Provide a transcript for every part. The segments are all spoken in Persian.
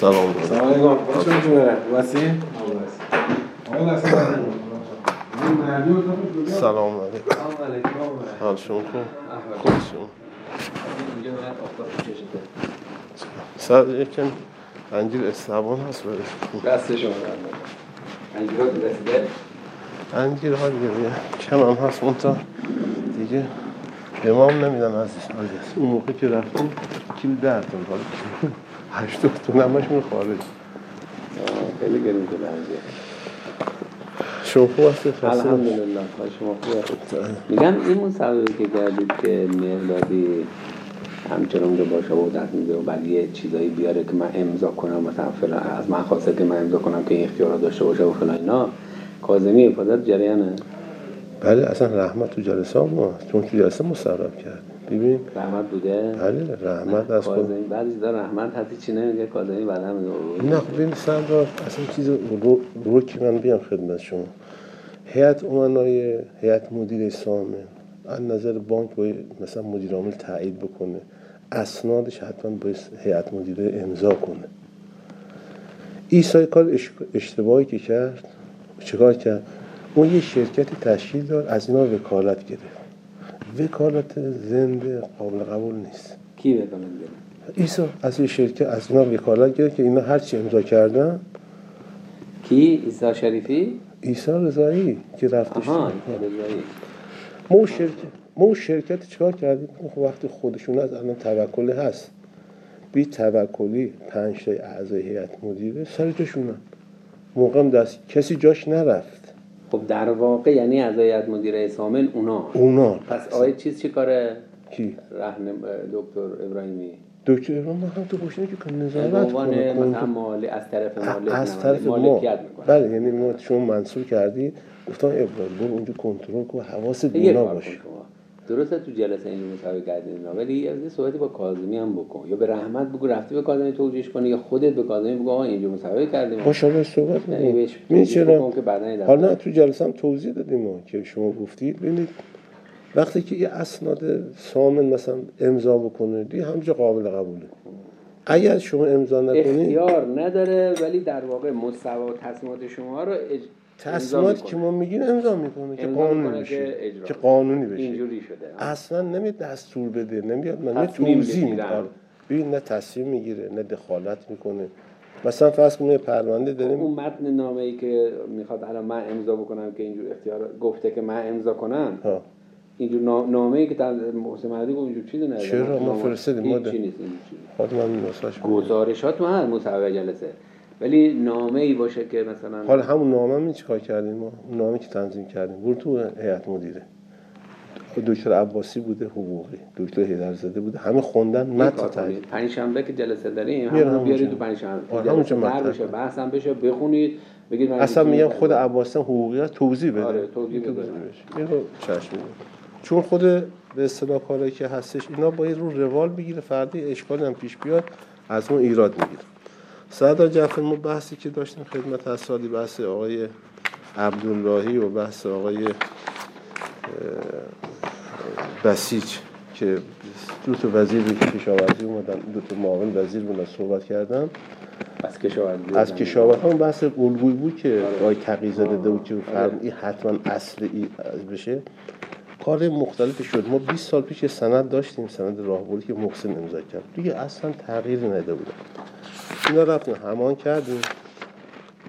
سلام سلام علیکم واسی سلام علیکم سلام علیکم حال شما احوال. خود شما سر یکم انجیر استعبان هست برای دست شما در انجیرات رسیده انجیر ها دیگه کم هم هست منتها دیگه به ما هم نمیدن عزیز اون موقع که رفتیم کیل ده تون حالا کیل هشتاد تون همشون خارج خیلی شده انجیر شما خوب هستی خسته نباشید. الحمدلله شما خوبه میگم این مسابقه که کردید که مهدادی همچنان که باشه و دست میده و بعد یه چیزایی بیاره که من امضا کنم مثلا فلان از من خواسته که من امضا کنم که این اختیار داشته باشه و فلان اینا کاظمی حفاظت جریانه. بله اصلا رحمت تو جلسه ما چون تو جلسه مصرف کرد. ببین؟ رحمت بوده؟ بله رحمت از خود. بعضی چیزا رحمت هستی چی نمیگه؟ کاظمی بعدا میگه نه خب ببین سردار اصلا چیز رو, رو که من بیام خدمت شما. هیئت امنای هیئت مدیر سامن از نظر بانک باید مثلا مدیر عامل تایید بکنه. اسنادش حتما باید هیئت مدیره امضا کنه. ایسای کار اش- اشتباهی که کرد چیکار کرد؟ اون یه شرکتی تشکیل داد از اینا وکالت گرفت. وکالت زنده قابل قبول نیست. کی بکنه ایسا از یه شرکت از اینا وکالت گرفت که اینا هرچی امضا کردن. کی؟ ایسا شریفی؟ ایسا رضایی که رفتش. آها ایسا رضایی. ما اون شرکت ما اون شرکت چیکار کردیم؟ خب وقتی خودشون از الان توکلی هست. بی توکلی پنج تا اعضای هیئت مدیره سر جاشونن. موقع دست کسی جاش نرفت. خب در واقع یعنی از هیئت مدیره سامن اونا. اونا. پس آقای چیز چی کاره؟ کی؟ رهن دکتر ابراهیمی. دکتر ما هم تو باشیم که کن به نظارت کنه مثلا مالی از طرف مالک از طرف ما. مالکیت می‌کنه بله یعنی ما شما منصور کردی. گفتم ابراهیم برو اونجا کنترل کن. حواست یه بینا کار کن باشه درسته تو جلسه اینجا مصاحبه کردین اینا ولی یه صحبتی با کاظمی هم بکن. یا به رحمت بگو رفتی به کاظمی توجیهش کنی یا خودت به کاظمی بگو آقا اینجا مصاحبه کردیم. با شما صحبت یعنی می‌کنم. که حالا تو جلسه هم توضیح دادیم ما که شما گفتید ببینید وقتی که یه اسناد سامن مثلا امضا بکنه دیگه همجا قابل قبوله. اگر شما امضا نکنید اختیار نداره ولی در واقع و تصمیمات شما رو اج... امضا تصمیماتی که می‌کنه. ما میگیم امضا می‌کنه که قانونی می‌کنه بشه که قانونی بشه اینجوری شده اصلا نمیاد دستور بده نمیاد من توضیح. میده ببین نه تصمیم می‌گیره نه دخالت می‌کنه مثلا فرض کنید پرونده داریم اون متن نامه ای که می‌خواد الان من امضا بکنم که اینجور اختیار گفته که من امضا کنم ها اینجور نا- نامه ای که در محسن مدنی گفت اینجور چیزی نداره چرا؟ ما فرستادیم، ما. نیست چیزی. می‌دم. گزارشات من هست مصوبه جلسه ولی نامه ای باشه که مثلا حالا همون نامه می چیکار کردیم؟ ما اون نامه که تنظیم کردیم. برو تو هیئت مدیره. دکتر عباسی بوده حقوقی. دکتر هیدرزاده بوده. همه خوندن متن تایید. کنید. پنج شنبه که جلسه داریم همون بیارید. تو پنج شنبه آره، همونجا مطرح بشه. بحث هم بشه بخونید بگید من اصلا میگم خود. عباسی حقوقی توضیح بده. آره، توضیح بده. اینو چشم چون خود به اصطلاح کاری که هستش اینا باید رو روال بگیره فردی اشکالی هم پیش بیاد از ما ایراد می‌گیره. سردار جعفر ما بحثی که داشتیم خدمت از سالی بحث آقای عبداللهی و بحث آقای بسیج که دو تا وزیر کشاورزی اومدن دو تا معاون وزیر بودن صحبت کردن از کشاورزی از زمین. کشاورز هم بحث الگویی بود که آره. آقای بود که آره. فرم این حتما اصل ای بشه کار مختلفی شد ما 20 سال پیش یه سند داشتیم سند راهبردی که محسن امضا کرد دیگه اصلا تغییری نده بودن اینا رفتیم همان کردیم.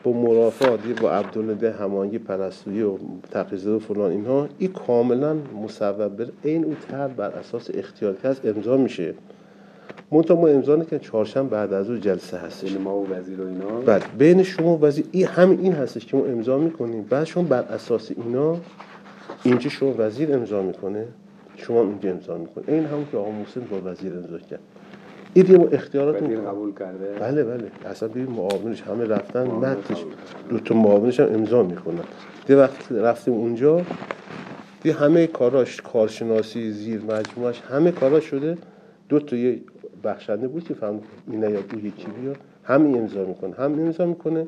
با مرافعات یه با عبدالله همانگی پرستویی و تقیزه و فلان اینها این کاملا مصوب بر این او تر بر اساس اختیار که هست امضا میشه. منتها ما امضا نکنیم چهارشنبه بعد از اون جلسه هستش. بین ما و وزیر و اینا؟ بله بین شما وزیر این همین این هستش که ما امضا می‌کنیم. بعد شما بر اساس اینا اینجا شما وزیر امضا می‌کنه شما اینجا امضا می‌کنه این همون که آقا محسن با وزیر امضا کرد. این ما اختیارات قبول کرده؟ بله بله. اصلا ببین معاونش همه رفتن متنش. دو تا معاونش هم امضا می‌کنن. یه وقتی رفتیم اونجا دیگه همه کاراش کارشناسی زیر مجموعش همه کاراش شده. دو تا یه بخشنده بود که فهم اینه یا او یکی بیا همین امضا می‌کنه. هم امضا می‌کنه.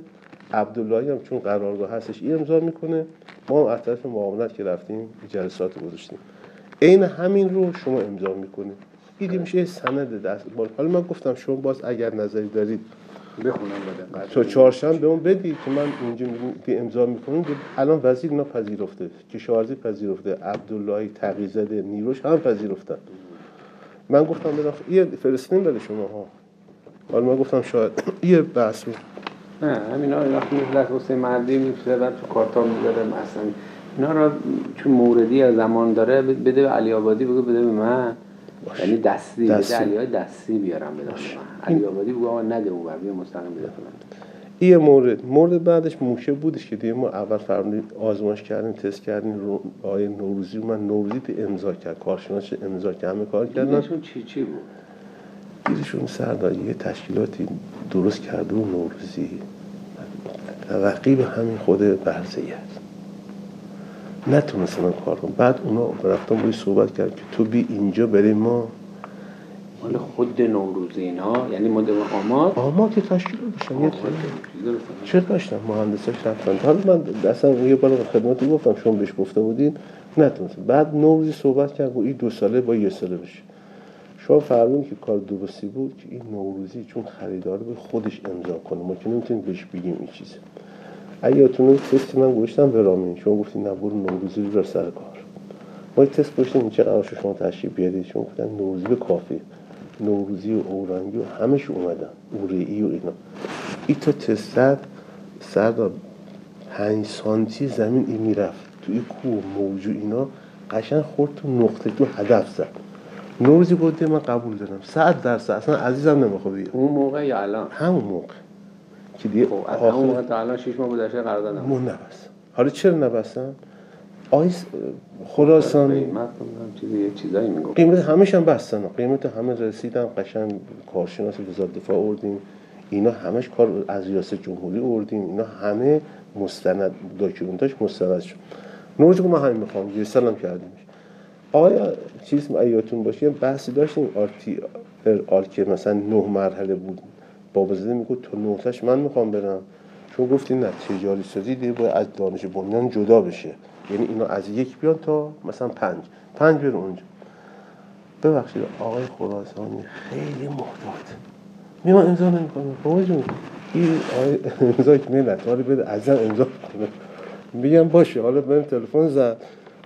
عبداللهی هم چون قرارگاه هستش این امضا می‌کنه. ما هم از طرف معاونت که رفتیم جلسات گذاشتیم. عین همین رو شما امضا می‌کنید. دیگه میشه یه سند دست بال حالا من گفتم شما باز اگر نظری دارید. بخونم بده تا چهارشنبه اون بدی که من اینجا که امضا می‌کنم. الان وزیر اینا پذیرفته کشاورزی پذیرفته. عبدالله تقیزاده نیروش هم پذیرفتن من گفتم بدم یه فرستیم برای شما ها. حالا من گفتم شاید یه بحث نه همینا وقتی مثل حسین مردی میفرستن تو کارتا می‌ذاره مثلا. اینا را چون موردی از زمان داره بده به علی آبادی بگو بده به من. یعنی دستی, دستی. های دستی بیارم بدم به علی آبادی بگو نده اون بیا مستقیم بده یه مورد مورد بعدش موشه بودش که دیگه ما اول فرمودیم آزمایش کردیم تست کردیم رو آیه نوروزی من نوروزی تو امضا کرد کارشناس امضا کرد همه کار کردن. چی چی بود؟ دیرشون سردار یه تشکیلاتی درست کرده و نوروزی. توقی به همین خود برزه است نتونستن کار کنم. بعد اونا رفتم باید صحبت کرد که تو بی اینجا برای ما. مال خود نوروزی اینا یعنی مال آمار؟ آما که تشکیل بشن یه. چه داشتن؟ مهندساش رفتن. حالا من اصلا یه بار خدمتی گفتم شما بهش گفته بودین نتونست بعد نوروزی صحبت کرد و این دو ساله با یه ساله بشه. شما فرمودین که کار درستی بود که این نوروزی چون خریدار به خودش امضا کنه. ما که نمی‌تونیم بهش بگیم این چیزه. اگه یادتونه تستی من گوشتم به رامین. شما گفتین برو نوروزی رو بر سر کار. ما تست گوشتیم چه قرار شما تشریف بیارید؟ شما گفتن نوروزی به کافی. نوروزی و اورنگی و همش اومدن. اورئی و اینا. این تا تست زد سردار پنج سانتی زمین این می‌رفت. توی کوه موجو اینا قشنگ خورد تو نقطه تو هدف زد. نوروزی گفته من قبول دارم. صد درصد. اصلا عزیزم نمی‌خواد اون موقع یا الان؟ همون موقع. که دیگه خب آخر. تا الان 6 ماه گذشته قرارداد نبود مون نبست حالا چرا نبستن آیس خراسانی. چیزی یه چیزایی می‌گفت. قیمت همش هم بستن. قیمت همه رسیدن. قشنگ کارشناس وزارت دفاع آوردیم. اینا همش کار از ریاست جمهوری آوردیم. اینا همه مستند داکیومنتاش مستند شد. که ما همین می‌خوام. یه سالم کردیمش آیا چیز ایاتون باشه؟ یه بحثی داشتیم. آرتی آر که مثلا نه مرحله بود. بابا زده میگه تو نهتاش من می‌خوام برم. چون گفتی نه تجاری سازی دیگه باید از دانش بنیان جدا بشه. یعنی اینا از یک بیان تا مثلا پنج. پنج بر اونجا ببخشید آقای خراسانی خیلی محتاط. می من امضا نمی‌کنم. بابا جون این امضا که ملت حالا بده ازم امضا کنه. میگم باشه حالا بهم تلفن زد.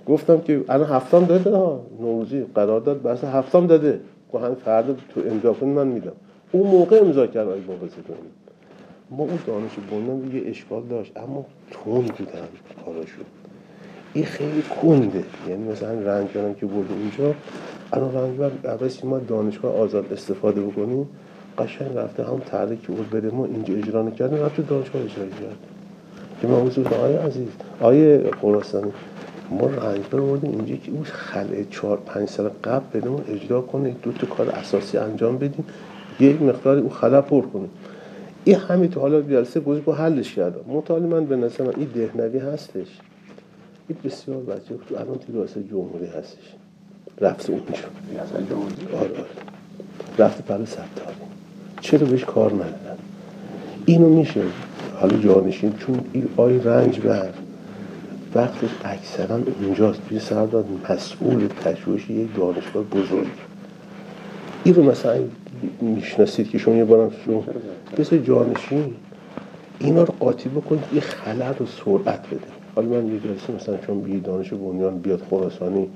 گفتم که الان هفتم داده ها نوروزی قرار داد بس هفتم داده. با هم فردا تو امضا کنی من میدم. اون موقع امضا کرد آقای بابا زدن ما اون دانش بنیان یه اشکال داشت اما تند بودن کاراشون این خیلی کنده. یعنی مثلا رنجبرم که برده اونجا. الان رنجبر عوضی ما دانشگاه آزاد استفاده بکنیم قشنگ رفته هم تحریک که بود بده ما اینجا اجرا نکردیم رفته دانشگاه اجرا کرد. که من حضور آیه عزیز آیه خراسانی ما رنجبر بردیم اینجا که اون خلعه چهار پنج سال قبل بده ما اجرا کنه دو تا کار اساسی انجام بدیم. یک مقدار اون خلا پر کنه. این همین تو حالا جلسه گذاشت با حلش کردم. مطالعه من به نظر من این دهنوی هستش. این بسیار بچه تو الان تو ریاست جمهوری هستش. رفته اونجا جمهوری؟ آره آره. رفته برای ستاری چرا بهش کار ندادن؟ اینو میشه حالا جانشین چون این آی رنج بر. وقتش اکثرا اونجاست. توی سرداد مسئول تشویش یک دانشگاه بزرگ. این رو مثلا می‌شناسید که شما یه بارم شما مثل جانشین. اینا رو قاطی بکنید یه خلل رو سرعت بده حالا من یه جلسه مثلا چون بی دانش بنیان بیاد خراسانی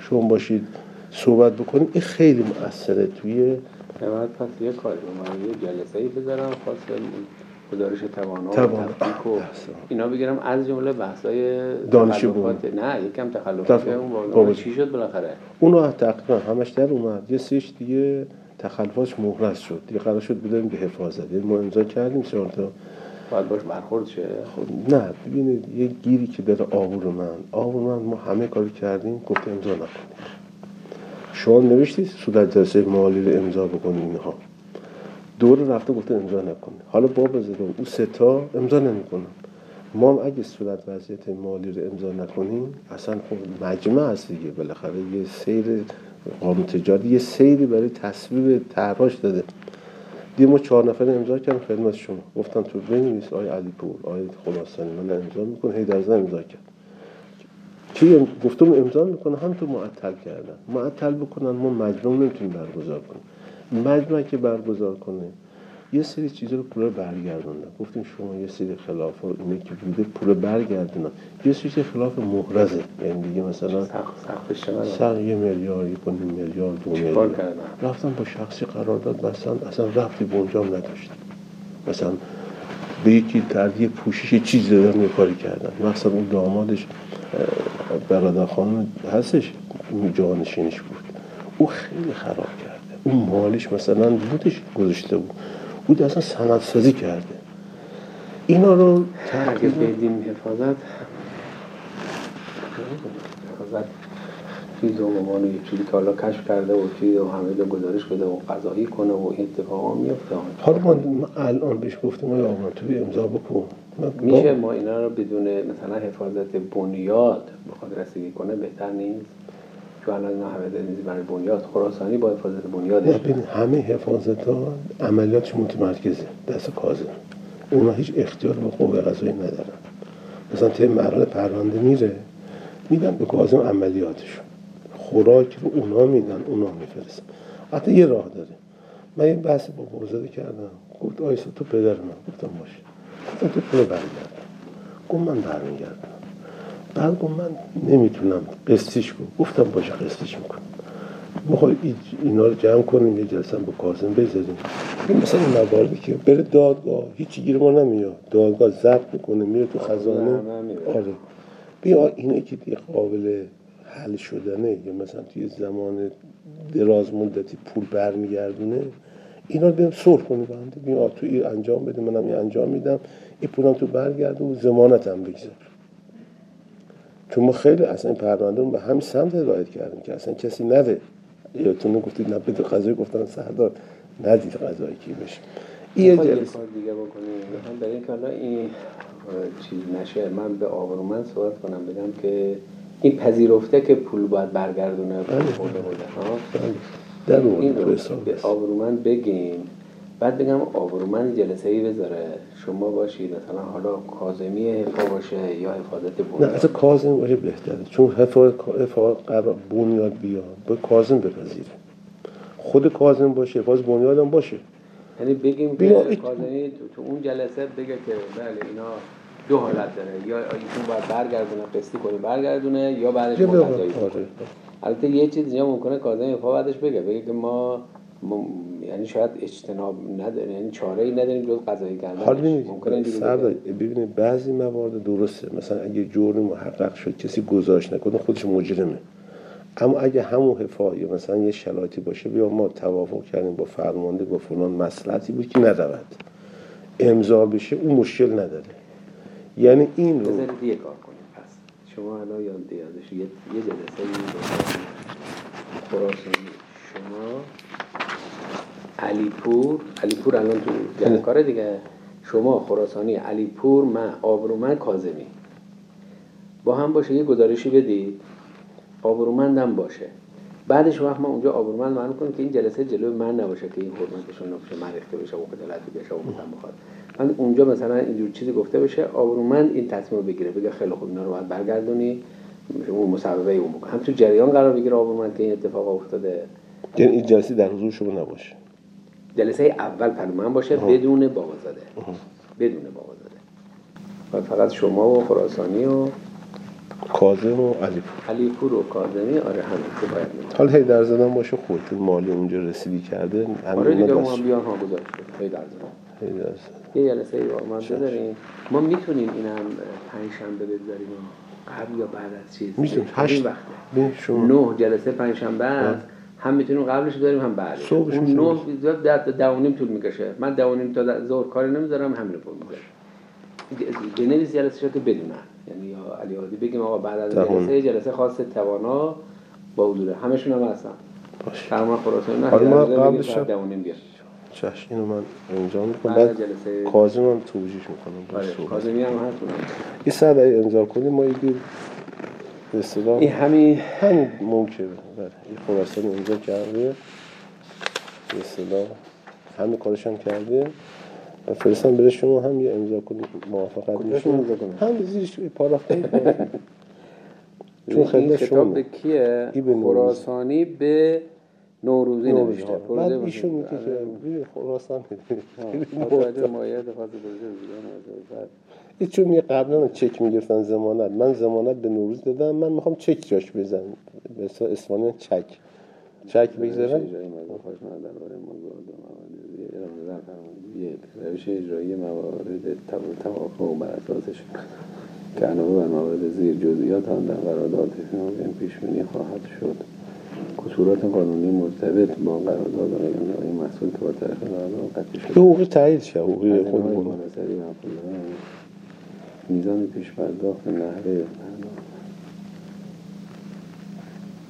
شما باشید صحبت بکنیم. این خیلی مؤثره توی بعد پس یه کاری من یه جلسه ای بذارم خاص گزارش توانا. تفکیک و. اینا بگیرم از جمله بحثای دانشی تخلفات. نه یکم تخلفات. اون چی شد بالاخره؟ اونو تقریبا همش در اومد. یه سیش دیگه تخلفاتش مهرس شد. دیگه قرار شد بداریم به حفاظت. یعنی ما امضا کردیم چهار تا. باید باش برخورد شه. خب نه. ببینید یه گیری که داره آبور من آبور من ما همه کاری کردیم گفت امضا نکنید. شما نوشتید صورت جلسه مالی رو امضا بکنید اینها. دور رفته گفته امضا نکنه. حالا بابا زدم اون سه تا امضا نمی‌کنن ما هم اگه صورت وضعیت مالی رو امضا نکنیم اصلا خب مجمع هست دیگه. بالاخره یه سیر قانون تجاری یه سیری برای تصویب طرحاش داده. دیگه چهار نفر امضا کردیم خدمت شما. گفتم تو بنویس علی پور آقای خلاصانی من امضا می‌کنه هی در امضا کرد. کی گفتم امضا می‌کنه. هم تو معطل کردن. معطل بکنن ما مجموع نمی‌تونیم برگزار کنیم. مجمع که برگزار کنه. یه سری چیزا رو پول برگردوندن. گفتیم شما یه سری خلاف ها اینه که بوده پول برگردوندن. یه سری خلاف محرزه. یعنی دیگه مثلا سق یه میلیارد یک نیم میلیارد دو میلیارد. رفتن با شخصی قرارداد بستن اصلا رفتی به اونجا نداشت. مثلا به یکی یه پوشش چیزی دادن یه کاری کردن. مثلا اون دامادش برادر خانم هستش جانشینش بود. او خیلی خراب کرده اون مالش مثلا بودش گذاشته بود. بود اصلا سند سازی کرده. اینا رو اگه بدیم حفاظت. حفاظت چیز و عنوان یه چیزی که حالا کشف کرده و چیز و همه رو گزارش بده و قضایی کنه و اتفاقا میفته. حالا ما الان بهش گفتیم آیا آقا تو امضا بکن. میشه ما اینا رو بدون مثلا حفاظت بنیاد بخواد رسیدگی کنه بهتر نیست؟ چون الان همه داریم برای بنیاد خراسانی با حفاظت بنیادش همه حفاظت ها عملیاتش متمرکزه دست کازم اونا هیچ اختیار به قوه قضایی ندارن. مثلا طی مرحله پرونده میره میدن به کازم عملیاتشون خوراک رو اونا میدن اونا میفرستن. حتی یه راه داره. من یه بحث با بوزده کردم. گفت آیسا تو پدر من. گفتم باشه. گفتم تو پول برگردم گفت من برمیگردم. بعد گفت من نمی‌تونم قسطیش کن گفتم باشه قسطیش می‌کنم. می‌خوای اینا رو جمع کنیم یه جلسه به کازم بذاریم. این مثلا این مواردی که بره دادگاه هیچی گیر ما نمیاد. دادگاه ضبط می‌کنه میره تو خزانه. آره. بیا اینه که دیگه قابل حل شدنه یا مثلا توی زمان دراز مدتی پول برمیگردونه اینا رو بریم صلح کنیم بنده بیا تو این انجام بده منم این انجام میدم. این پولم تو برگرده و زمانت هم بگذار. چون ما خیلی اصلا این پرونده رو به هم سمت هدایت کردیم که اصلا کسی نده. تو نگفتید نه بده قضایی گفتن سردار ندید قضایی کی بشه. این یه کار دیگه بکنیم می‌خوام برای اینکه حالا این چیز نشه. من به آبرومن صحبت کنم بگم که این پذیرفته که پول باید برگردونه. بله. بوده بله. در این رو به آبرومند بگیم بعد بگم آبرومند جلسه ای بذاره. شما باشید مثلا حالا کازمی حفا باشه یا حفاظت بنیاد. نه اصلا کازم باشه بهتره. چون حفا, حفا قرار بنیاد بیاد. به کازم بپذیره. خود کازم باشه حفاظ بنیاد هم باشه. یعنی بگیم که کازمی تو, اون جلسه بگه که بله اینا دو حالت داره. یا ایشون باید برگردونه قسطی کنه برگردونه یا بعدش مقضایی آره. البته یه چیز اینجا ممکنه کازم افا بعدش بگه. بگه که ما یعنی شاید اجتناب نداریم یعنی چاره ای نداریم جز قضایی کردن حالا ببینید بعضی موارد درسته. مثلا اگه جرم محقق شد کسی گذاشت نکنه خودش مجرمه. اما اگه همون حفا یا مثلا یه شلاتی باشه بیا ما توافق کردیم با فرمانده با فلان مسئلتی بود که ندارد امضا بشه اون مشکل نداره. یعنی این رو بذارید یه کار کنیم. پس شما الان یاد یه, یه جلسه خراسانی شما علیپور علیپور الان تو کاره دیگه. شما خراسانی علیپور من آبرومند کازمی با هم باشه یه گزارشی بدید. آبرومندم باشه. بعدش وقت ما اونجا آبرومند معلوم کنیم که این جلسه جلوی من نباشه که این حرمتشون نباشه من ریخته بشه و خجالتی بشه و بخواد. من اونجا مثلا اینجور چیزی گفته بشه آبرومند این تصمیم بگیره بگه خیلی خوب اینا رو باید برگردونی. اون مسببه اون بکن. هم تو جریان قرار بگیره آبرومند که این اتفاق افتاده. این جلسه در حضور شما نباشه. جلسه اول پلومن باشه بدون بابازاده. بدون بابازاده. فقط شما و خراسانی و کاظم و علیپور. علیپور و کاظمی آره همین که باید حالا هی در زدن باشه خودتون مالی اونجا رسیدی کرده آره دیگه هم بیان ها گذاشت. هی در زدن یه جلسه ای ما داریم ما می‌تونیم اینم پنج شنبه بذاریم قبل یا بعد از چیز می‌تونیم. هشت. وقته. نه جلسه پنج شنبه هم می‌تونیم قبلش داریم هم بعدش. اون نه زیاد ده دوانیم طول می‌کشه. من دوانیم تا زور کاری نمی‌ذارم همین رو می‌ذارم بنویس جلسه شده بدونن یعنی یا علی عادی بگیم آقا بعد از جلسه جلسه خاص توانا با حضور همشون هم هستن باشه. تمام خراسان. نه ما قبلش دوانیم بیاد چش اینو من انجام می‌کنم. بعد کازم هم توجیش می‌کنم. آره کازمی هم هست یه ساعت انجام کنیم ما یه اصطلاح این همین همین ممکنه بله این خراسان اینجا کرده. به اصطلاح همین کارش هم کرده. و فرستم بده شما هم یه امضا کنید موافقت میشون هم زیرش پاراگراف چون خیلی کتاب به کیه؟ خراسانی به نوروزی نوروز نوشته ها. پروژه بعد ایشون میگه که آره. خاص پروژه بودن بعد این چون یه قبلا چک می‌گرفتن زمانت. من زمانت به نوروز دادم من می‌خوام چک جاش بزنم. به اسپانیا چک. چک بگذارم. فرمایید. یک روش اجرایی موارد توافق بر اساسش. که بر موارد زیر جزئیات آن در قرارداد این پیش بینی خواهد شد. کسورات قانونی مرتبط با قرارداد آینده این مسئول که با طرف قرارداد قطعی شده. حقوقی تایید شه حقوقی خود میزان پیش پرداخت نحوه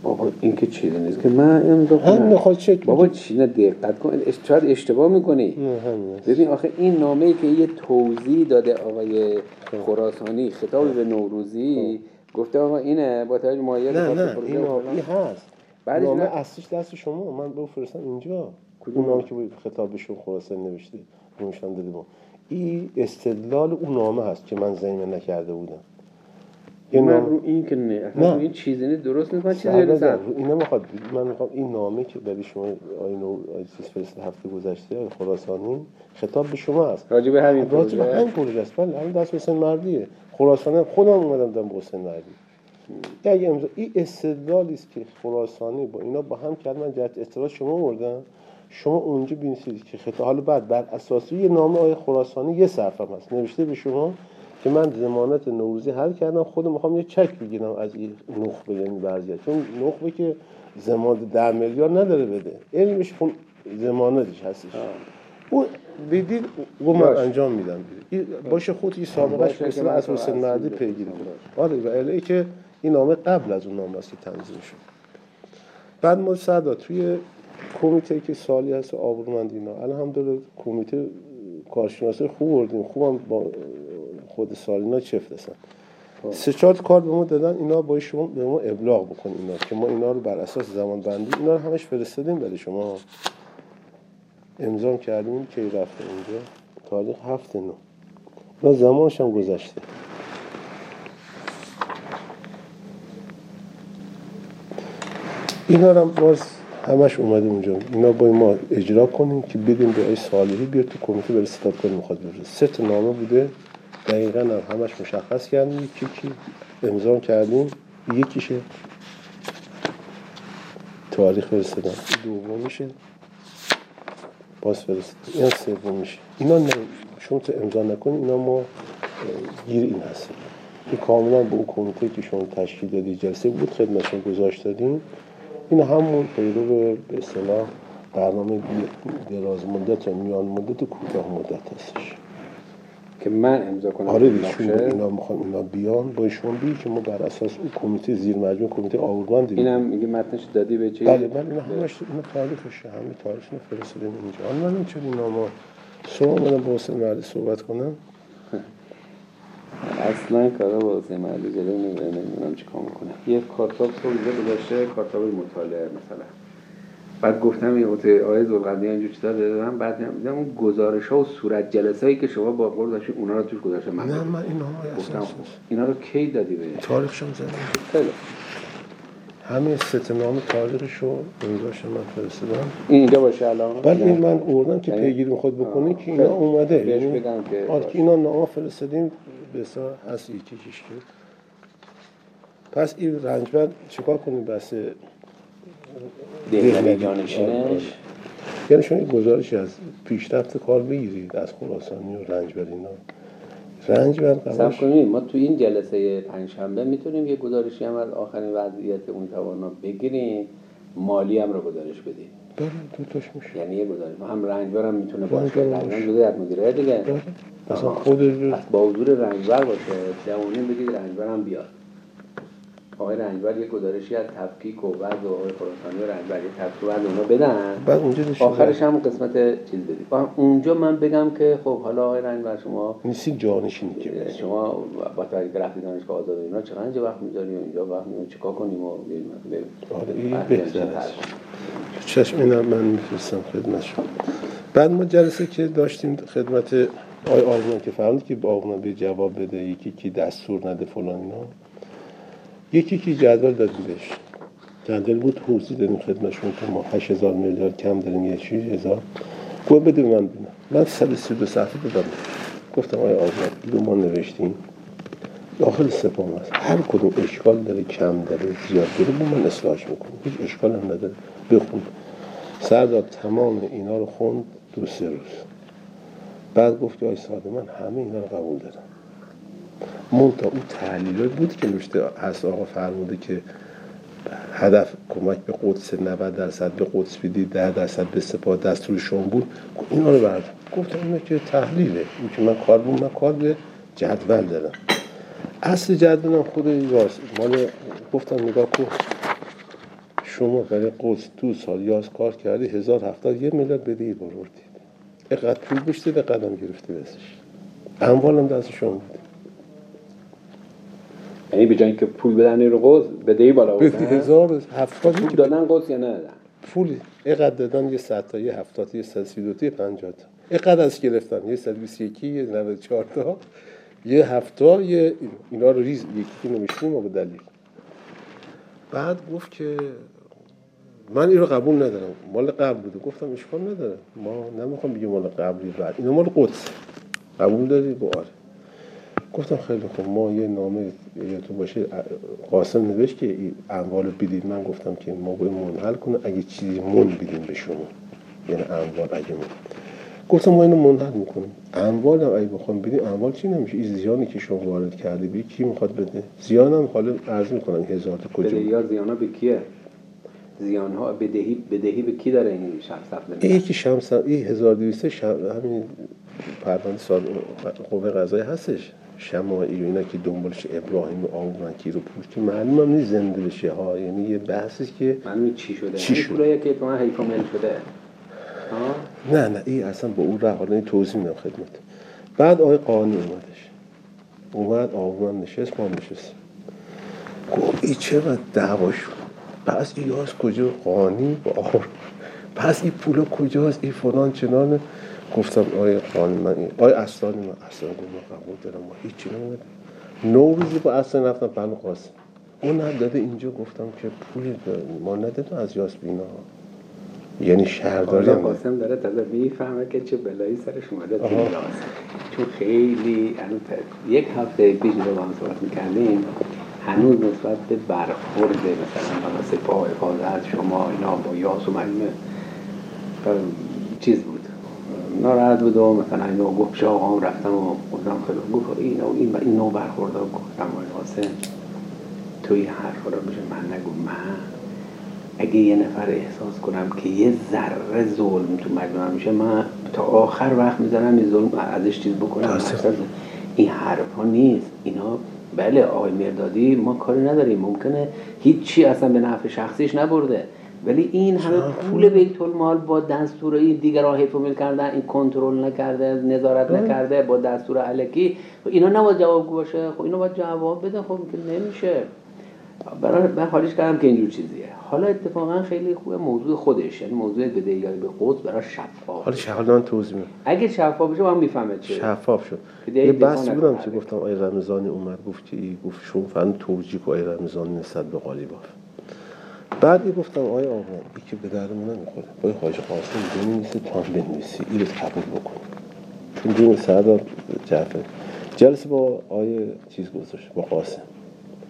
بابا این که چیزی نیست که من امضا هم می‌خواد چک بابا چی نه دقت کن. شاید اشتباه می‌کنی. ببین آخه این نامه ای که یه توضیح داده آقای خراسانی خطاب به نوروزی گفته آقا اینه با توجه مایه نه نه. این هست. بعدش نامه نه. اصلیش دست شما من به فرستم اینجا. کدوم نامه؟ که خطاب به شما خراسان نوشته نمیشن داده ما این استدلال اون نامه هست که من زمین نکرده بودم. من نامه رو این که نه نه. این چیزی نیست درست نیست من چیزی نیستم. اینا می‌خواد من می‌خوام این نامه که برای شما آی نو آی چیز فرست هفته گذشته خراسانی خطاب به شما هست. راجع به همین راجع به پروژه. همین پروژه است. بله همین دست حسین مردیه. خراسانی هم خودم اومدم به حسین مردی. اگه امضا این استدلالی است که خراسانی با اینا با هم کردن من جهت اطلاع شما آوردم. شما اونجا بنویسید که خطاب حالا بعد بر اساس یه نامه آقای خراسانی یه صفحه هست. نوشته به شما که من ضمانت نوروزی حل کردم. خودم می‌خوام یه چک بگیرم از این نخبه یعنی برزیت چون نخبه که ضمانت ده میلیارد نداره بده. علمش خون ضمانتش هستش. او بدید و من باش. انجام میدم. باشه خود این مثل من از حسین بپرسم. پیگیری کنم آره و که این نامه قبل از اون نامه است که تنظیم شد. بعد ما سردا توی کمیته که سالی هست آبرومند اینا الحمدلله کمیته کارشناسی خوب بردیم خوبم با خود سالینا چفت هستن سه چهار کار به ما دادن اینا با شما به ما ابلاغ بکن اینا که ما اینا رو بر اساس زمان بندی اینا رو همش فرستادیم برای شما. امضا کردیم که رفته اینجا؟ تاریخ هفت نو. اینا زمانش هم گذشته. اینا هم باز همش اومده اونجا. اینا با ما اجرا کنیم که بدیم به آی صالحی بیاد تو کمیته بره ستاد کنیم می‌خواد بفرسته سه تا نامه بوده. دقیقا هم همش مشخص کردیم یکی کی امضا کردیم. یکیشه. تاریخ فرستادم دومیشه. باز فرستادم این سوم میشه اینا نه شما تو امضا نکنید. اینا ما گیر این هست این کاملا به اون کمیته که شما تشکیل دادی جلسه بود خدمتشون گذاشت دادیم. این همون پیرو به اصطلاح برنامه دراز مدت یا میان مدت و کوتاه مدت هستش. که من امضا کنم آره. اینا می‌خوان اینا بیان با شما بگی که ما بر اساس اون کمیته زیر مجموع کمیته آورمان دیدیم اینم میگه متنش دادی به چی؟ بله من اینا همش اینا تاریخشه همه تاریخش رو فرستادیم اینجا. من چون اینا ما صبح اومدم با حسین صحبت کنم. اصلا کارا با حسین مردی جلو نمیره نمی‌دونم چی کار می‌کنه یه کارتاب تو اینجا گذاشته کارتاب مطالعه مثلا. بعد گفتم این اوت آیه زلقرنی اینجور چیزا دادم بعد دیدم اون گزارش ها و صورت جلسه هایی که شما با قول داشتید اونا رو توش گذاشته من نه من اینا اساس اینا رو کی دادی به تاریخشم زدم خیلی. همه ستنام تاریخش رو امضاش من فرستادم. این اینجا باشه الان؟ بله این من اوردم که یعنی- پیگیری می‌خواد بکنی آه، که اینا. اومده. بهش یعنی بگم که آره اینا نامه فرستادیم به اصلا هست یکی که. پس این رنجبر چیکار کنیم؟ بس دهلوی جانشینش یعنی شما یه گزارشی از پیشرفت کار بگیرید از خراسانی و رنجبر اینا. رنجبر سب قواش کنیم ما تو این جلسه پنجشنبه می‌تونیم یه گزارشی هم از آخرین وضعیت اون توانا بگیریم. مالی هم رو گزارش بدیم. بله دوتاش میشه. یعنی یه گزارش. هم رنجبر هم می‌تونه باشه. رنجبر. جزء از مدیره دیگه. بله. مثلا. خود با حضور رنجبر باشه. جوانی بگید رنجبر هم بیاد. آقای رنجبر یه گزارشی از تفکیک و وضع و آقای خراسانی و رنجبر یه تفکیک و وضع اونا بدن؟ بعد اونجا آخرش هم قسمت چیز بدید اونجا من بگم که خب حالا آقای رنجبر شما نیستی جانشینی که. شما با توجه که رفتی دانشگاه آزاد اینا چقدر وقت می‌ذاری و اینجا وقت می‌ذاری؟ چیکار کنیم و. آره بهتر. چشم اینا من میفرستم خدمت شما. بعد ما جلسه که داشتیم خدمت آی آرمان که فرمود که با آرمان به جواب بده یکی که دستور نده فلان اینا. یکی که جدول دادیم بهش. جندل بود توضیح دادیم خدمتشون که ما 8000 میلیارد کم داریم یه چیز هزار. گفت بده من بینم من 132 صفحه دادم. گفتم آیا آزاد اینو ما نوشتیم. داخل سپاه هست. هر کدوم اشکال داره کم داره زیاد داره با من اصلاحش می‌کنم. هیچ اشکال هم نداره. بخون. سردار تمام اینا رو خوند دو سه روز. بعد گفت آی ساده من همه اینا رو قبول دارم. منتها اون تحلیل بود که نوشته هست آقا فرموده که هدف کمک به قدس 90 درصد به قدس بدید 10 درصد به سپاه دستور شما بود. اینا رو برد. گفتم اینا که تحلیله. این که من کار بود من کار به جدول دارم اصل جدولم خود یاس مال گفتم نگاه کن. شما برای قدس دو سال یاز کار کردی هزار هفتاد یه میلیارد بدهی بروردید. اقدر پول بشته قدم گرفته بسش اموالم دست شما بود. یعنی به جای که پول بدن رو قوز بدهی بالا هزار هفتاد پول دادن قوز یا ندادن؟ پول اقدر دادن یه صد تا یه هفتاد تا یه صد سی دو تا یه پنجاه تا. اقدر از گرفتن. یه صد بیست یکی یه نود چهار تا یه هفتا یه اینا رو ریز. یکی نمیشتیم و به دلیل. بعد گفت که من این رو قبول ندارم. مال قبل بوده. گفتم اشکال نداره. ما نمی‌خوام بگیم مال قبلی بعد. اینا مال قدس. قبول داری؟ با آره. گفتم خیلی خوب. ما یه نامه یادتون باشه قاسم نوشت که اموال بدید من گفتم که ما باید منحل کنه. اگه چیزی من بدیم به شما. یعنی اموال اگه من گفتم ما اینو منحل می‌کنیم. اموال هم اگه بخوام بدیم اموال چی نمیشه؟ این زیانی که شما وارد کرده بی کی می‌خواد بده؟ زیان هم حالا عرض می‌کنم هزار تا کجا. بدهی ها زیان ها به کیه؟ زیان ها بدهی بدهی به کی داره این شخص صف این یکی شمس این 1200 شم... همین پرونده سال قوه قضایی هستش. شماعی و اینا که دنبالش ابراهیم و آومکی رو پوش که معلوم هم نیست زنده بشه ها. یعنی یه بحثی که معلومه چی شده؟ چی این شد؟ پولایی که تو من مل شده. ها؟ نه نه این اصلا با اون راه حالا توضیح میدم خدمت بعد آقای قانی اومدش. اومد آقا نشست ما نشست گفت این چقدر دعوا شد. پس این یاس کجا؟ قانی با آقا پس این پولا کجاست؟ این فلان چنانه. گفتم من این آقای اصلانی من اصلا گفت من قبول دارم؟ ما هیچی نمیده نو روزی با اصلا رفتم پلو قاسم. اون هم داده اینجا گفتم که پول ما ندادم از یاس بینا یعنی شهرداری هم. قاسم داره تازه می‌فهمه که چه بلایی سرش اومده تو. چون خیلی یک هفته پیش رو با هم صحبت می‌کردیم. هنوز نسبت به برخورد مثلا با سپاه حفاظت شما اینا با یاس و چیز بود. ناراحت بود و مثلا اینو گفت پیش آقا هم رفتم و گفتم خیلی. گفت این و این این نوع برخورد رو گفتم آقای قاسم تو این حرف رو میشه من نگو. من اگه یه نفر احساس کنم که یه ذره ظلم تو مجموعه میشه من تا آخر وقت می‌ذارم این ظلم ازش چیز بکنم. این حرف ها نیست. اینا بله آقای مردادی ما کاری نداریم. ممکنه هیچی اصلا به نفع شخصیش نبرده. ولی این همه پول بیت المال با دستور این دیگران حیف و میل کردن این کنترل نکرده نظارت نکرده با دستور علکی. خب اینا نباید جوابگو باشه. خب اینا باید جواب بده. خب که نمیشه. برای من حالیش کردم که اینجور چیزیه. حالا اتفاقا خیلی خوبه. موضوع خودش یعنی موضوع بدهیاری به قدس برای شفاف. حالا شهر من توضیح میدم. اگه شفاف بشه من می‌فهمه چه شفاف شد. دیگه یه نکنه. بودم که گفتم آقای رمضانی اومد گفت که ای گفت شما فن توجیه که آقای رمضانی نسبت به قالیباف. بعد یه گفتم آقای آقا ای که به درمون نمی‌خوره. آقای حاج قاسم بنویسه تو هم بنویسی. این رو قبول بکن. چون دون سردار جعفر. جلسه با آقای چیز گذاشت با قاسم.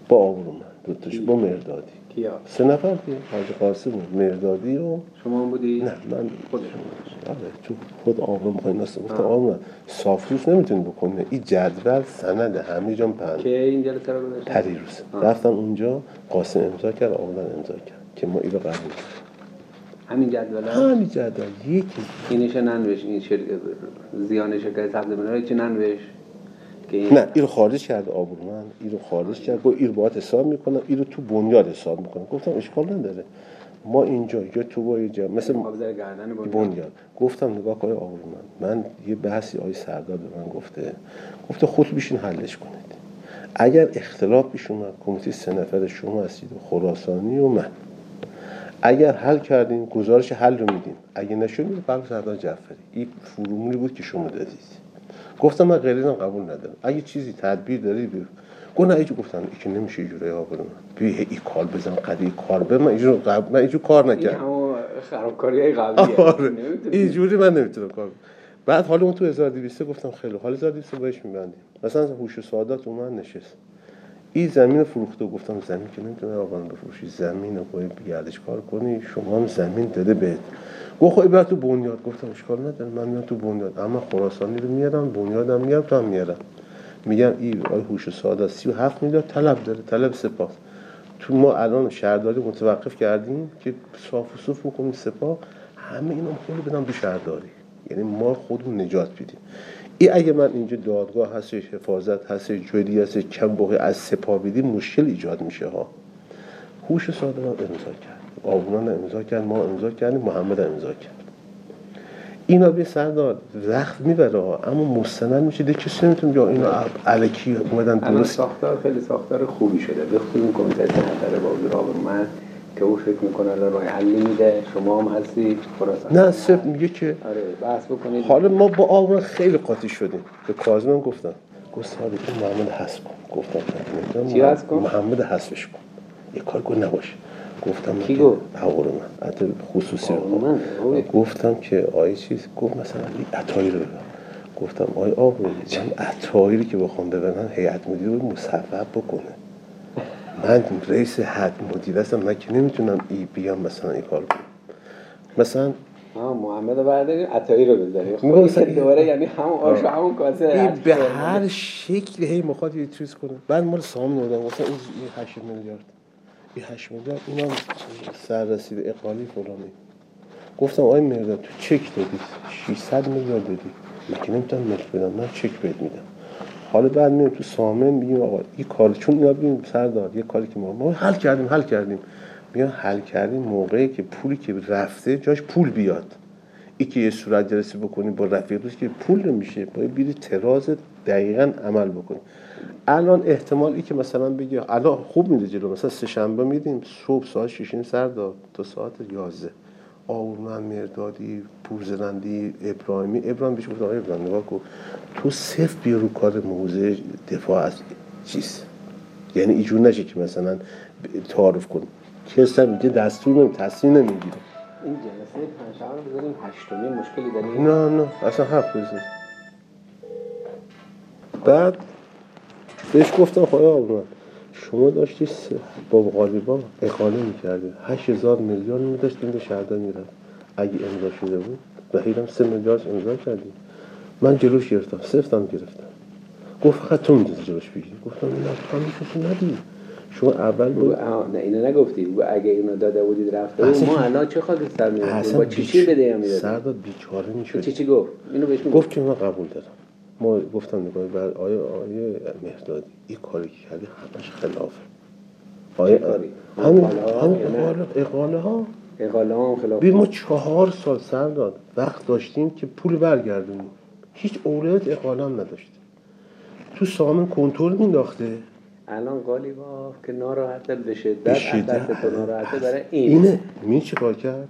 با من. دوتاش با مردادی. کیا؟ سه نفر که حاج قاسم و مردادی و شما هم بودی؟ نه من خودشون آره چون خود آقا می‌خوای نست گفتم آقا صافروش نمی‌تونی بکنه این جدول سند همه جام پند که این جلسه رو آه. رفتم اونجا قاسم امضا کرد آقا امضا کرد که ما اینو قبول. همین جدول همین جدول یکی. اینش ننوش این شرکت زیان شرکت مناره چی ننوش که نه اینو خارج کرد آبرومن اینو خارج کرد گفت این رو باید حساب می‌کنم اینو تو بنیاد حساب می‌کنم گفتم اشکال نداره. ما اینجا یا تو با اینجا مثل بنیاد. گفتم نگاه کنید آقای من من یه بحثی آقای سردار به من گفته. گفته خود بیشین حلش کنید. اگر اختلاف پیش اومد کمیته سه نفر شما هستید و خراسانی و من. اگر حل کردیم گزارش حل رو میدیم اگه نشد میره بر سردار جعفری. این فرمولی بود که شما دادید. گفتم من غیر قبول ندارم. اگه چیزی تدبیر داری بگو گفت نه ایجو گفتم این که نمیشه اینجوری آقا من بیا این کار بزن قدی کار به من اینجور قبل من اینجور کار این نکردم. همون خرابکاری های قبلیه آره. اینجوری من نمی‌تونم کار. بعد حالا اون تو 1200 گفتم خیلی حالا 1200 بهش میبندیم. مثلا هوش و سعادت اومد نشست. این زمین رو فروخته گفتم زمین که نمی‌تونه آقا بفروشی زمین رو باید گردش کار کنی شما هم زمین داده بهت. گفت خب تو بنیاد. گفتم اشکال نداره من میام تو بنیاد. اما خراسانی رو میارم بنیادم میارم تو هم میارم. میگم این آی هوش و سعادت 37 میلیارد طلب داره طلب سپاه. تو ما الان شهرداری متوقف کردیم که صاف و صوف بکنیم سپاه همه اینا خیلی بدم به شهرداری. یعنی ما خودمون نجات بدیم این اگه من اینجا دادگاه هستش حفاظت هستش جوری هست کم بقیه از بدیم مشکل ایجاد میشه ها. هوش ساده من امضا کرد. آبونان امضا کرد ما امضا کردیم محمد امضا کرد. اینا به سردار وقت می‌بره ها اما مستند میشه. دیگه کسی نمی‌تونه بیا اینا الکی اومدن درست. ساختار خیلی ساختار خوبی شده. به خصوص این کمیته سنتر بازی رابرمن که او فکر می‌کنه الان راه حلی میده. شما هم هستی؟ خراسان. نه صرف میگه که آره بحث بکنید. حالا ما با آبران خیلی قاطی شدیم. به کاظمم گفتم. گفت این محمد حذف کن. گفتم چی حذف کن؟ محمد حذفش کن. یه کار کن نباشه گفتم کی گفت؟ آقا من حتی خصوصی رو؟ گفتم که آیه چیز؟ گفت مثلا این عطایی رو ببر گفتم آیه آقا من عطایی رو که بخوام ببرن هیئت مدیره رو مصوب بکنه. من رئیس هیئت مدیره هستم. من که نمی‌تونم ای بیام مثلا این کار کنم. مثلا محمد رو برداریم عطایی رو بذاری. خب دوباره یعنی همون آش و همون کاسه این به. هر شکلی هی می‌خواد یه چیز کنه. بعد مال سامون بودم گفتم این 8 میلیارد. این 8 میلیارد اینا سر رسید اقالی فلانی. گفتم آقای مرداد تو چک دادی؟ 600 میلیارد دادی. من که نمی‌تونم ملک بدم؟ من چک بهت میدم. حالا بعد میام تو سامن میگیم آقا این کار چون اینا بگیم سردار یه کاری که ما ما حل کردیم حل کردیم. میان حل کردیم موقعی که پولی که رفته جاش پول بیاد. ای که یه صورت جلسه بکنی با رفیق دوست که پول نمیشه. باید بیری تراز دقیقا عمل بکنی. الان احتمال ای که مثلا بگی الان خوب میده جلو. مثلا سه شنبه میدیم صبح ساعت 6 سر داد تا ساعت 11 آورمن مردادی پورزنندی ابراهیمی. ابراهیم بهش گفت آقای ابراهیم نگاه کن. تو صرف بیا رو کار موضوع دفاع از چیز. یعنی ایجور نشه که مثلا تعارف کن کس هم اینجا دستور نمی تصمیم نمی‌گیره. این جلسه پنجشنبه رو بذاریم هشتمی مشکلی داریم؟ نه نه اصلا حرف بزن. بعد بهش گفتم خدا آقا شما داشتی با غالیبا اقاله می‌کردی. هشت هزار میلیارد میداشتیم به شهردار می‌رفت. اگه امضا شده بود وحیدم سه میلیارد امضا کردی. من جلوش گرفتم سفتم گرفتم. گفت فقط تو می‌دونی جلوش بگیری. گفتم هم می‌تونی ندی. شما اول بود. نه اینو نگفتی. بگو اگه اینو داده بودید رفته بود. ما الان چه خاک سر اصلا با چی چی بده یا می‌دادیم سرداد بیچاره می‌شد چی چی گفت؟ اینو بهش گفت که من قبول دارم. ما گفتم نگاه بر آیا آیا مهدادی این کاری که کردی همش خلافه. آیا کاری؟ همین اقاله ها همین؟ اقاله ها؟ هم خلاف. ما چهار سال سر داد وقت داشتیم که پول برگردونیم. هیچ اولویت اقاله هم نداشتیم. تو سامن کنترل مینداخته الان قالیباف که ناراحته به شدت به شدت. ناراحته برای این. اینه. می چه کار کرد؟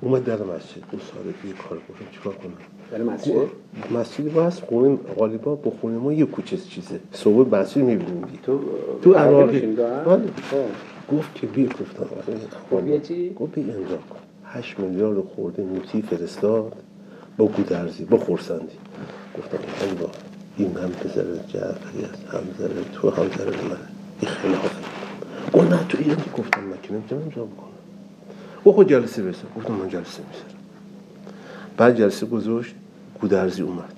اومد در مسجد دو ساله یه کار گفتم چیکار کنم؟ برای مسجد؟ مسجد با هست خونه غالیبا با خونه ما یه کوچه چیزه. صبح مسجد می‌بینیم دیگه. تو تو عراقی؟ بله. خب. گفت که بیا گفتم. آره. چی؟ گفت بیا امضا کن. هشت میلیارد خورده موتی فرستاد با گودرزی با خورسندی گفتم با این هم پسر جعفری است هم زره تو هم زره منه. این خلافه. گفت نه تو ایران گفتم من که نمی‌تونم امضا بکنم گفت خود جلسه بسر گفتم من جلسه میسرم بعد جلسه گذاشت گودرزی اومد.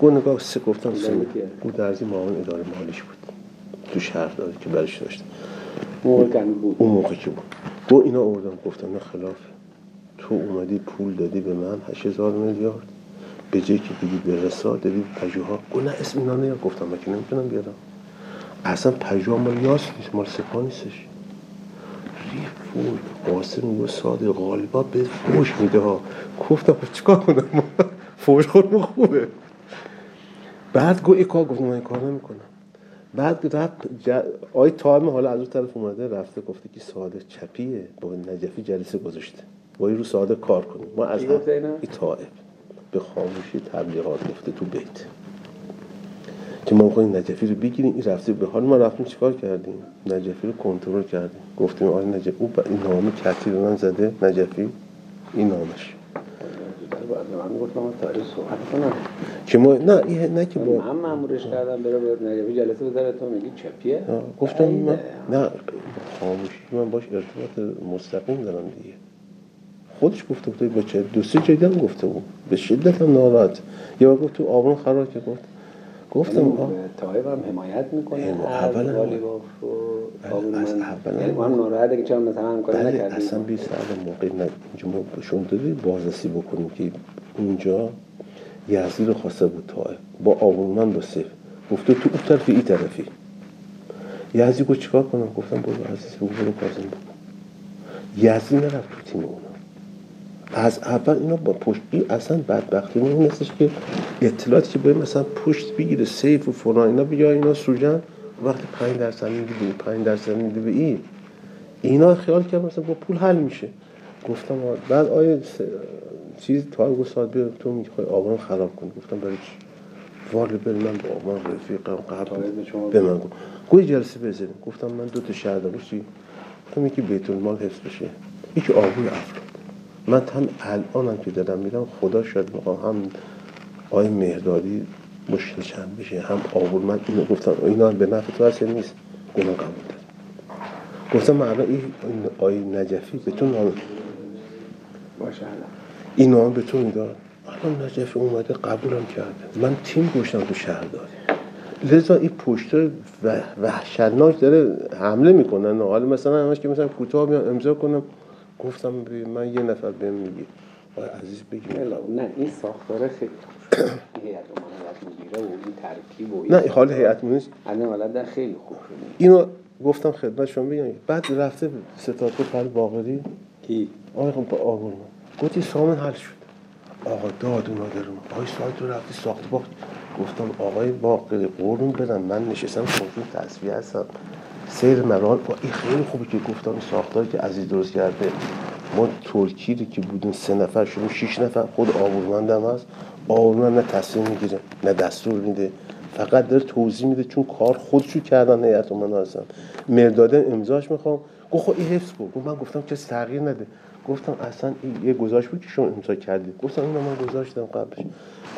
گفت نگاه سه گفتم سه گودرزی معاون اداره مالیش بود. تو شهر داره که برش داشت موقع بود. اون موقع که بود. گو اینا آوردم گفتم نه خلافه تو اومدی پول دادی به من 8000 میلیارد. به جایی که بگی به رسا دادی پژوها گو نه اسم اینا نیار گفتم من که نمی‌تونم بیارم. اصلا پژوها مال یاس نیست مال سپاه نیستش. فول قاسم میگو صادق غالبا به فوش میده ها. گفتم خب چیکار کنم؟ فوش خود خوبه. بعد گو این کار گفتم من این کار نمی‌کنم. بعد رفت ج... آی تایم حالا از اون طرف اومده رفته گفته که صادق چپیه با نجفی جلسه گذاشته. با این رو صادق کار کنیم. ما از؟ این طائب به خاموشی تبلیغات گفته تو بیت. که ما می‌خوایم نجفی رو بگیریم این رفته به حال ما رفتیم چیکار کردیم؟ نجفی رو کنترل کردیم. گفتیم آقای نجفی او این نامه کتی رو من زده نجفی این نامش. که ما نه این نه که با من مامورش کردم بره به نجفی جلسه بذاره تو میگی چپیه؟ گفتم من نه خاموشی من باش ارتباط مستقیم دارم دیگه. خودش گفته بود بچه دو سه جایی گفته بود. به شدت هم ناراحت. بار گفت تو آبون خراب که گفت گفتم تایب هم حمایت می‌کنه اول از اول یعنی هم ناراحته که چرا مثلا هم کاری بله نکردیم. اصلا بی سال موقع نه. اینجا ما شما داده بازرسی بکنیم که اونجا یزدی رو خواسته بود تایب با آبونمن با صفر گفته تو اون طرفی این طرفی. یزدی گفت چیکار کنم؟ گفتم برو عزیز بگو برو کازم بکن. یزدی نرفت تو تیم اونا. از اول اینا با پشت این اصلا بدبختی اون هستش که اطلاعاتی که باید مثلا پشت بگیره سیف و فلان اینا بیا اینا سوجن وقتی 5 درصد میده به 5 درصد میده به این. اینا خیال کرد مثلا با پول حل میشه. گفتم. بعد آیه س... چیز تا گفت ساعت بیا تو می‌خوای آبان خراب کنی گفتم برای چی؟ والا بر من با آبان رفیقم قبل به من گفت گوی جلسه بزنیم. گفتم من دو تا شهر دارم. چی؟ گفتم یکی بیت المال حفظ بشه. یکی آبوی افراد من هم الانم که دارم میرم خدا شاید می‌خوام هم آی مهدادی مشکل چند بشه هم آبور من اینو گفتم. اینا به نفع تو هست نیست؟ گناه قبول دارم. گفتم من الان این آی نجفی به تو نام این نام به تو می‌داد؟ الان نجفی اومده قبولم کرده. من تیم گوشتم تو شهر داری لذا این پشت و وحشتناک داره حمله می‌کنن حالا مثلا همش که مثلا کوتاه بیان امضا کنم. گفتم من یه نفر بهم میگه. عزیز بگیم نه این ساختاره خیلی هیئت می‌گیره و این ترکیب و این نه حال هیئت مدیره الان خیلی خوب اینو گفتم خدمت شما بگم. بعد رفته ستادگاه پر باقری. کی؟ آقای خب با گفتی سامن حل شد. آقا داد اونا درون آقای ساعت رو رفتی ساخت باخت. گفتم آقای باقری قرون بدم. من نشستم کنتون تصویه هستم. سیر مرال با این خیلی خوبه که گفتم ساختاری که عزیز درست کرده. ما ترکی رو که بودیم سه نفر شدیم شش نفر خود آبورمندم هست. آبورمند نه تصمیم می‌گیره نه دستور میده. فقط داره توضیح میده چون کار خودشو کردن هیئت من هستن. مرداده امضاش می‌خوام. گفت خب این حفظ گفت من گفتم کسی تغییر نده. گفتم اصلا یه گذاشت بود که شما امضا کردید. گفتم اینو من گذاشتم قبلش.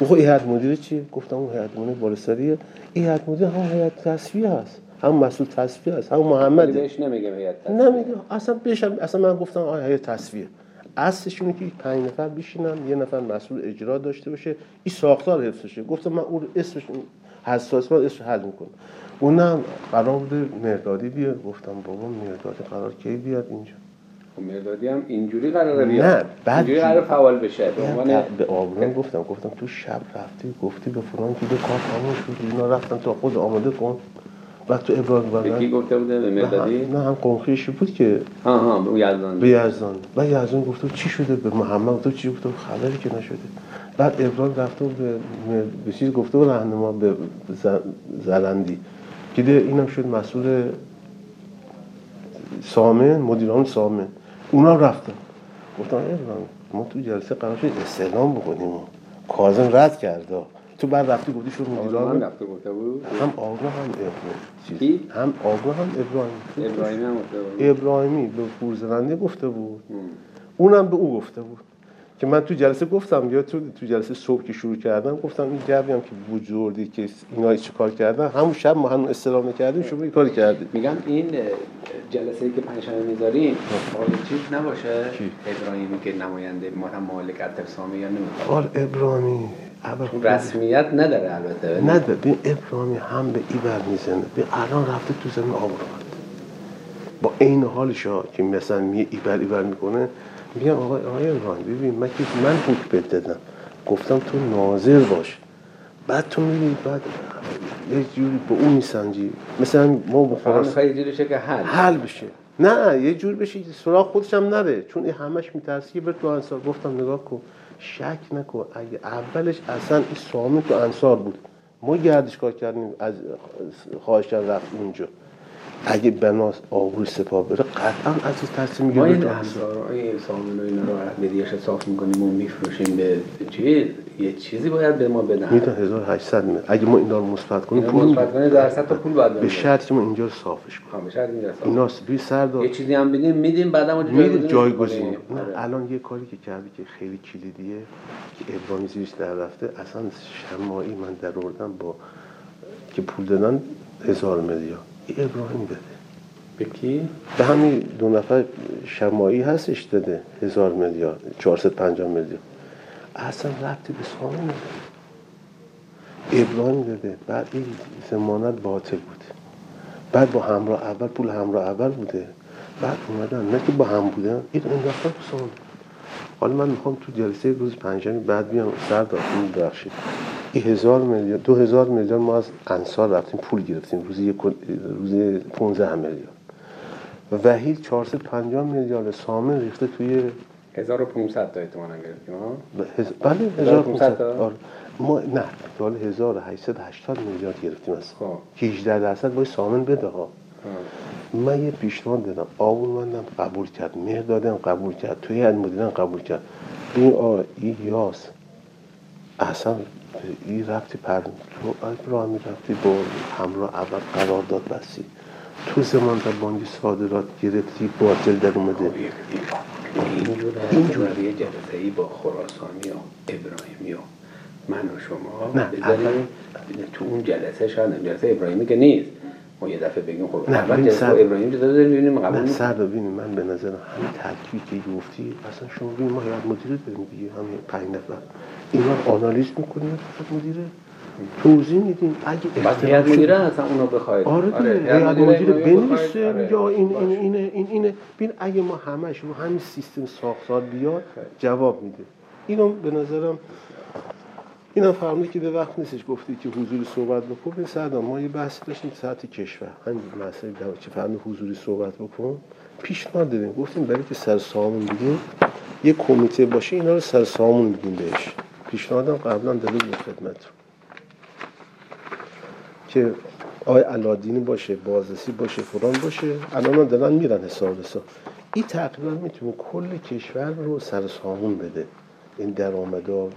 گفت خب هیئت مدیره چیه؟ گفتم اون هیئت مدیره بالاسریه این هیئت مدیره هم هیئت تصفیه هست. هم مسئول تصفیه هست هم محمد. بهش نمیگم هیئت. نمیگه. اصلا بشم اصلا من گفتم آیا هیئت تصفیه. اصلش اینه که پنج نفر بشینن یه نفر مسئول اجرا داشته باشه. این ساختار حفظ بشه. گفتم من اون اسمش حساس من اسمش حل می‌کنم. اونم قرار بوده مردادی بیاد. گفتم بابا مردادی قرار کی بیاد اینجا؟ خب مردادی هم اینجوری قراره بیاد. نه، بعد اینجوری قرار فعال بشه. به عنوان به آبرون گفتم. گفتم تو شب رفتی گفتی به فلان که کار تموم شد. اینا رفتن تا خود آماده کن. بعد تو ابراهیم به کی گفته بوده به نه هم قنخیشی بود که ها ها به یزدان. به یزدان. و یزدان گفته چی شده؟ به محمد گفته چی؟ گفته خبری که نشده. بعد ابراهیم رفته بود به به چیز گفته راهنما به زلندی که اینم شد مسئول سامن مدیران سامن. اونا رفتن. گفتم ای ابراهیم ما تو جلسه قرار شد استعلام بکنیم. کاظم رد کرد. تو بعد رفتی گفتی شو من مدیران رفته گفته بود؟ هم آقا هم ابراهیم. کی؟ هم آقا هم ابراهیم. ابراهیمی هم گفته بود. ابراهیمی به پورزننده گفته بود. اونم به او گفته بود. که من تو جلسه گفتم یا تو تو جلسه صبح که شروع کردم گفتم این جوی هم که وجودی که اینا چه کار کردن همون شب ما هنوز استلام نکردیم شما این کاری کردید. میگم این جلسه ای که پنجشنبه می‌ذاریم حال چیز نباشه؟ ابراهیمی که نماینده ما هم مالک یا نمی‌خواد آل ابراهیمی. رسمیت نداره البته. نه ببین ابراهیمی هم به ای بر می‌زنه. به الان رفته تو زمین آبرومند با عین حالش ها که مثلا می ای بر ای بر می‌کنه میگم آقای آقای ابراهیم ببین من که من حکم دادم. گفتم تو ناظر باش. بعد تو میری بعد یه جوری به اون میسنجی. مثلا ما بخواست که حل. حل بشه. نه یه جور بشه سراغ خودش هم نره. چون این همش میترسی که بر تو انصار گفتم نگاه کن. شک نکن. اگه اولش اصلا این سامی تو انصار بود. ما گردش کار کردیم از خواهش کرد رفت اونجا. اگه بنا آبروی سپاه بره قطعا از این تصمیم ما می‌گیره این های سامن و اینا رو بدیش صاف می‌کنیم و میفروشیم به چی یه چیزی باید به ما بدن. میدن 1800 میلیون اگه ما اینا رو مثبت کنیم پول مثبت کنه درصد تا پول باید به. شرطی که ما اینجا رو صافش کنیم. به شرط این درصد. اینا روی سردار یه چیزی هم بدیم میدیم بعدم اونجا میره جایگزین آره. الان یه کاری که کرده که خیلی کلیدیه که ابراهیمی زیرش در رفته اصلا شمایی من در آوردم با که پول دادن هزار میلیارد این ابراهیم داده به کی؟ به همین دو نفر شمایی هستش داده هزار میلیارد 450 میلیارد اصلا ربطی به سامن نداره. ابراهیم داده بعد این زمانت باطل بوده بعد با همراه اول پول همراه اول بوده. بعد اومدن نه که با هم بودن این انداختن تو سامن حالا من می‌خوام تو جلسه روز پنجمی بعد بیام سر دارتون ببخشید این هزار میلیارد دو هزار میلیارد ما از انصار رفتیم پول گرفتیم. روزی یک روز 15 میلیارد وحید 450 میلیارد سامن ریخته توی 1500 تا احتمالاً گرفتیم ها. بله 1500 1500 تا؟ ما نه سال 1880 میلیارد گرفتیم از خب. 18 درصد. باید سامن بده ها من یه پیشنهاد دادم. آبورمندم قبول کرد. مهدادم قبول کرد. توی هیئت مدیران قبول کرد. این آ این یاس. اصلا این رفتی پر تو راه می‌رفتی با همراه اول قرارداد بستی تو زمان در بانک صادرات گرفتی باطل در اومده. اینجور یه جلسه ای با خراسانی و ابراهیمی و من و شما نه، بذاریم تو اون جلسه شاید هم جلسه ابراهیمی که نیست. ما یه دفعه بگیم خب نه، اول جلسه ابراهیم جلسه بذاریم ببینیم قبول من نیست. سر ببینید من به نظرم همین ترکیبی که گفتی اصلا شما ببین ما هیئت مدیره داریم دیگه همین پنج نفر. اینا آنالیز می‌کنیم مدیره توضیح میدیم. اگه اختلاف شد- مدیره اصلا اونو بخواید. آره دیگه هیئت هیئت مدیره ابراهیمی بخواید، بنویسه آره، یا این این. اینه این اینه. ببین اگه ما همش رو همین سیستم ساختار بیاد جواب میده. اینو به نظرم اینا فرمودی که به وقت نیستش گفتی که حضوری صحبت بکن. به سردار ما یه بحثی داشتیم ساعت کشور. همین مسئله که فرمود حضوری صحبت بکن. پیشنهاد دادیم. گفتیم برای که سر سامون بگیم یه کمیته باشه اینا رو سر سامون بگیم بهش. پیشنهادم قبلا داده بود خدمتتون. که آقای علادینی باشه بازرسی باشه فلان باشه الان دارن میرن حساب حساب این تقریبا می‌تونه کل کشور رو سر سامون بده این درآمدا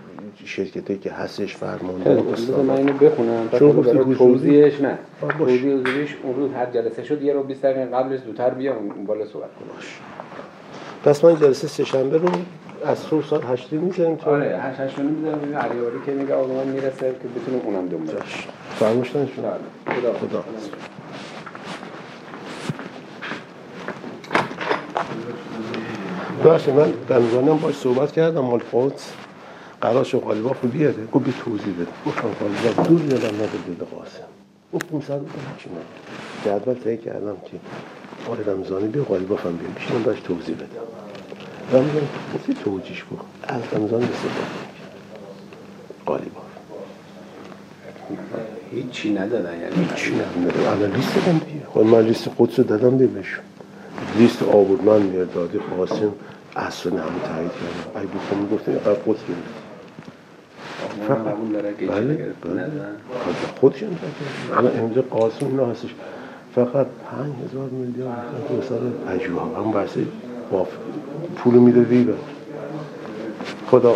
شرکتی که هستش فرمانده. بذار من اینو بخونم چون؟ توضیحش نه. توضیح حضوریش اون روز هر جلسه شد یه رو 20 دقیقه قبلش زودتر بیا اون بالا صحبت کنیم پس من جلسه سهشنبه رو از صبح ساعت هشتی می‌ذاریم تا آره هشت هشت می‌ذارم ببین علیواری که میگه آقا من می‌رسه که بتونیم اونم دنبال کنیم. فرموشتن شد. بله. خدا خدا. باشه من رمضانم باش صحبت کردم مال فوت قرار شد قالیباف رو بیاره. گفت بی توضیح بده. گفتم قالیباف دور یادم نده بده قاسم. گفت 500 بودم هیچی نه جدول تهیه کردم که آقای رمضانی بیا قالیباف هم بیا بیشترم داشت توضیح بده. رمضان. گفتی توجیش کن از رمضان استفاده کرد قالیباف هیچی ندادن یعنی چی نداره الان لیست دادم دیگه. خب من لیست قدس رو دادم دیگه بهشون. لیست آوردمن مردادی قاسم اصلا همه تایید کردم ای بکنم گفتم اینقدر قدس گرفت. اونم قبول داره که هیچی بله. بله. ندادن. خودش هم کرد. الان امضا قاسم اینا هستش فقط پنج هزار میلیارد دو سال پژوه هم باف پول میده ویبر خدا